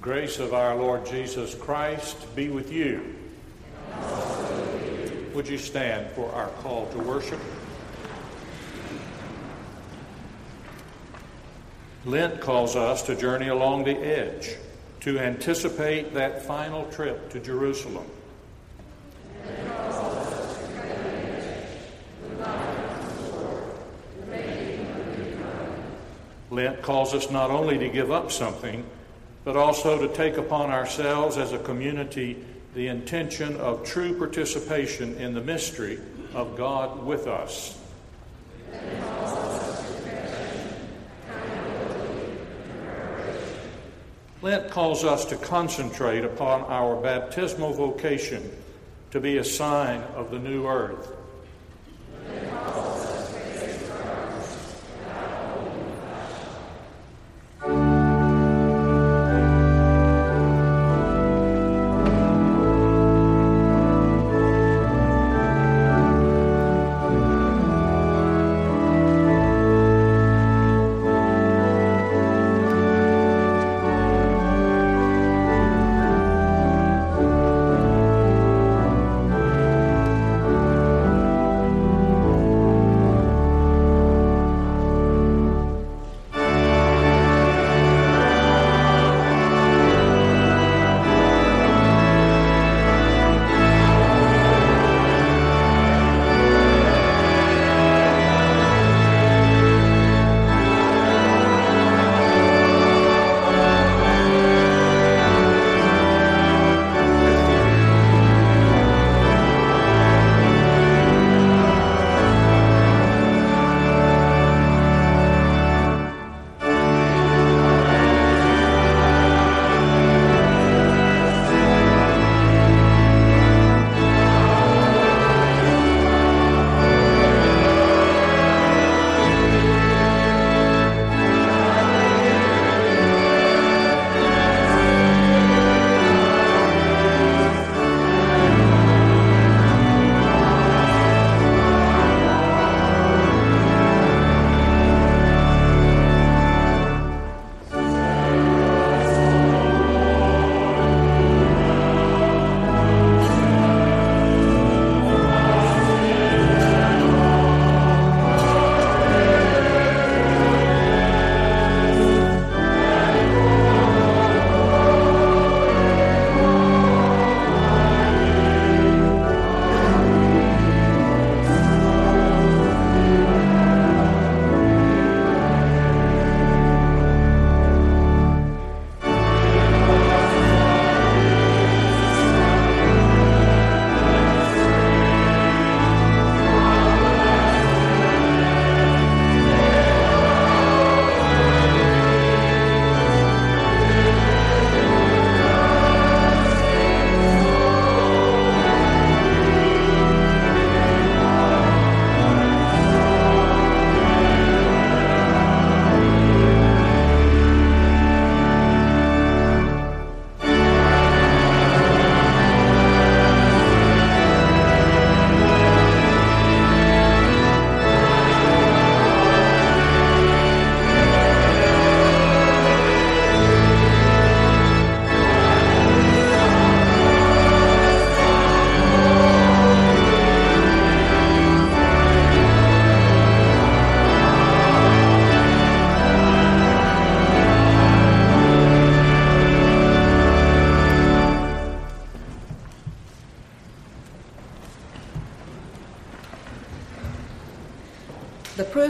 grace of our Lord Jesus Christ be with you. Would you stand for our call to worship? Lent calls us to journey along the edge, to anticipate that final trip to Jerusalem. Lent calls us not only to give up something, but also to take upon ourselves as a community the intention of true participation in the mystery of God with us. Lent calls us to concentrate upon our baptismal vocation to be a sign of the new earth.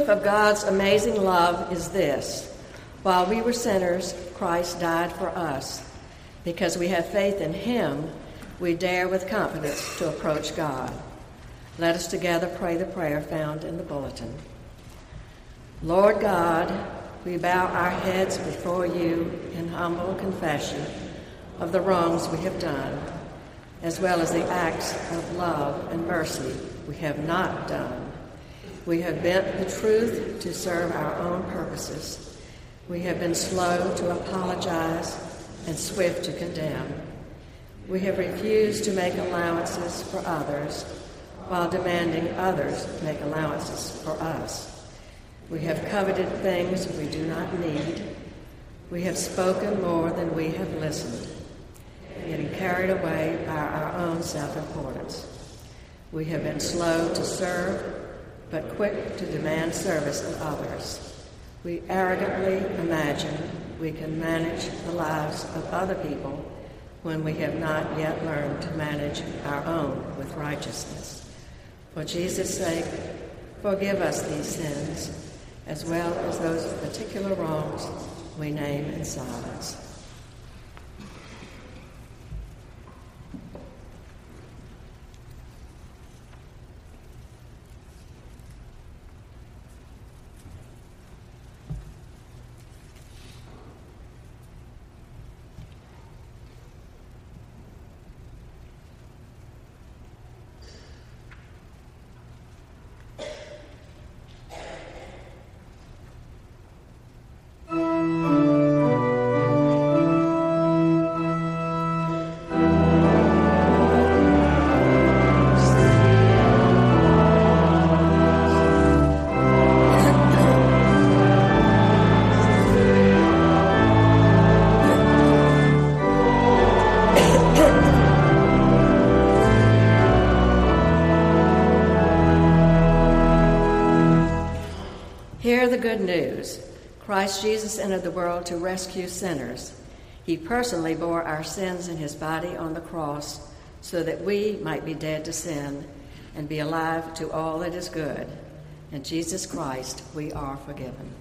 Of God's amazing love is this while we were sinners, Christ died for us. Because we have faith in Him, we dare with confidence to approach God. Let us together pray the prayer found in the bulletin. Lord God, we bow our heads before you in humble confession of the wrongs we have done, as well as the acts of love and mercy we have not done. We have bent the truth to serve our own purposes. We have been slow to apologize and swift to condemn. We have refused to make allowances for others while demanding others make allowances for us. We have coveted things we do not need. We have spoken more than we have listened, getting carried away by our own self importance. We have been slow to serve, but quick to demand service of others. We arrogantly imagine we can manage the lives of other people when we have not yet learned to manage our own with righteousness. For Jesus' sake, forgive us these sins, as well as those particular wrongs we name in silence. The good news. Christ Jesus entered the world to rescue sinners. He personally bore our sins in his body on the cross so that we might be dead to sin and be alive to all that is good. In Jesus Christ, we are forgiven.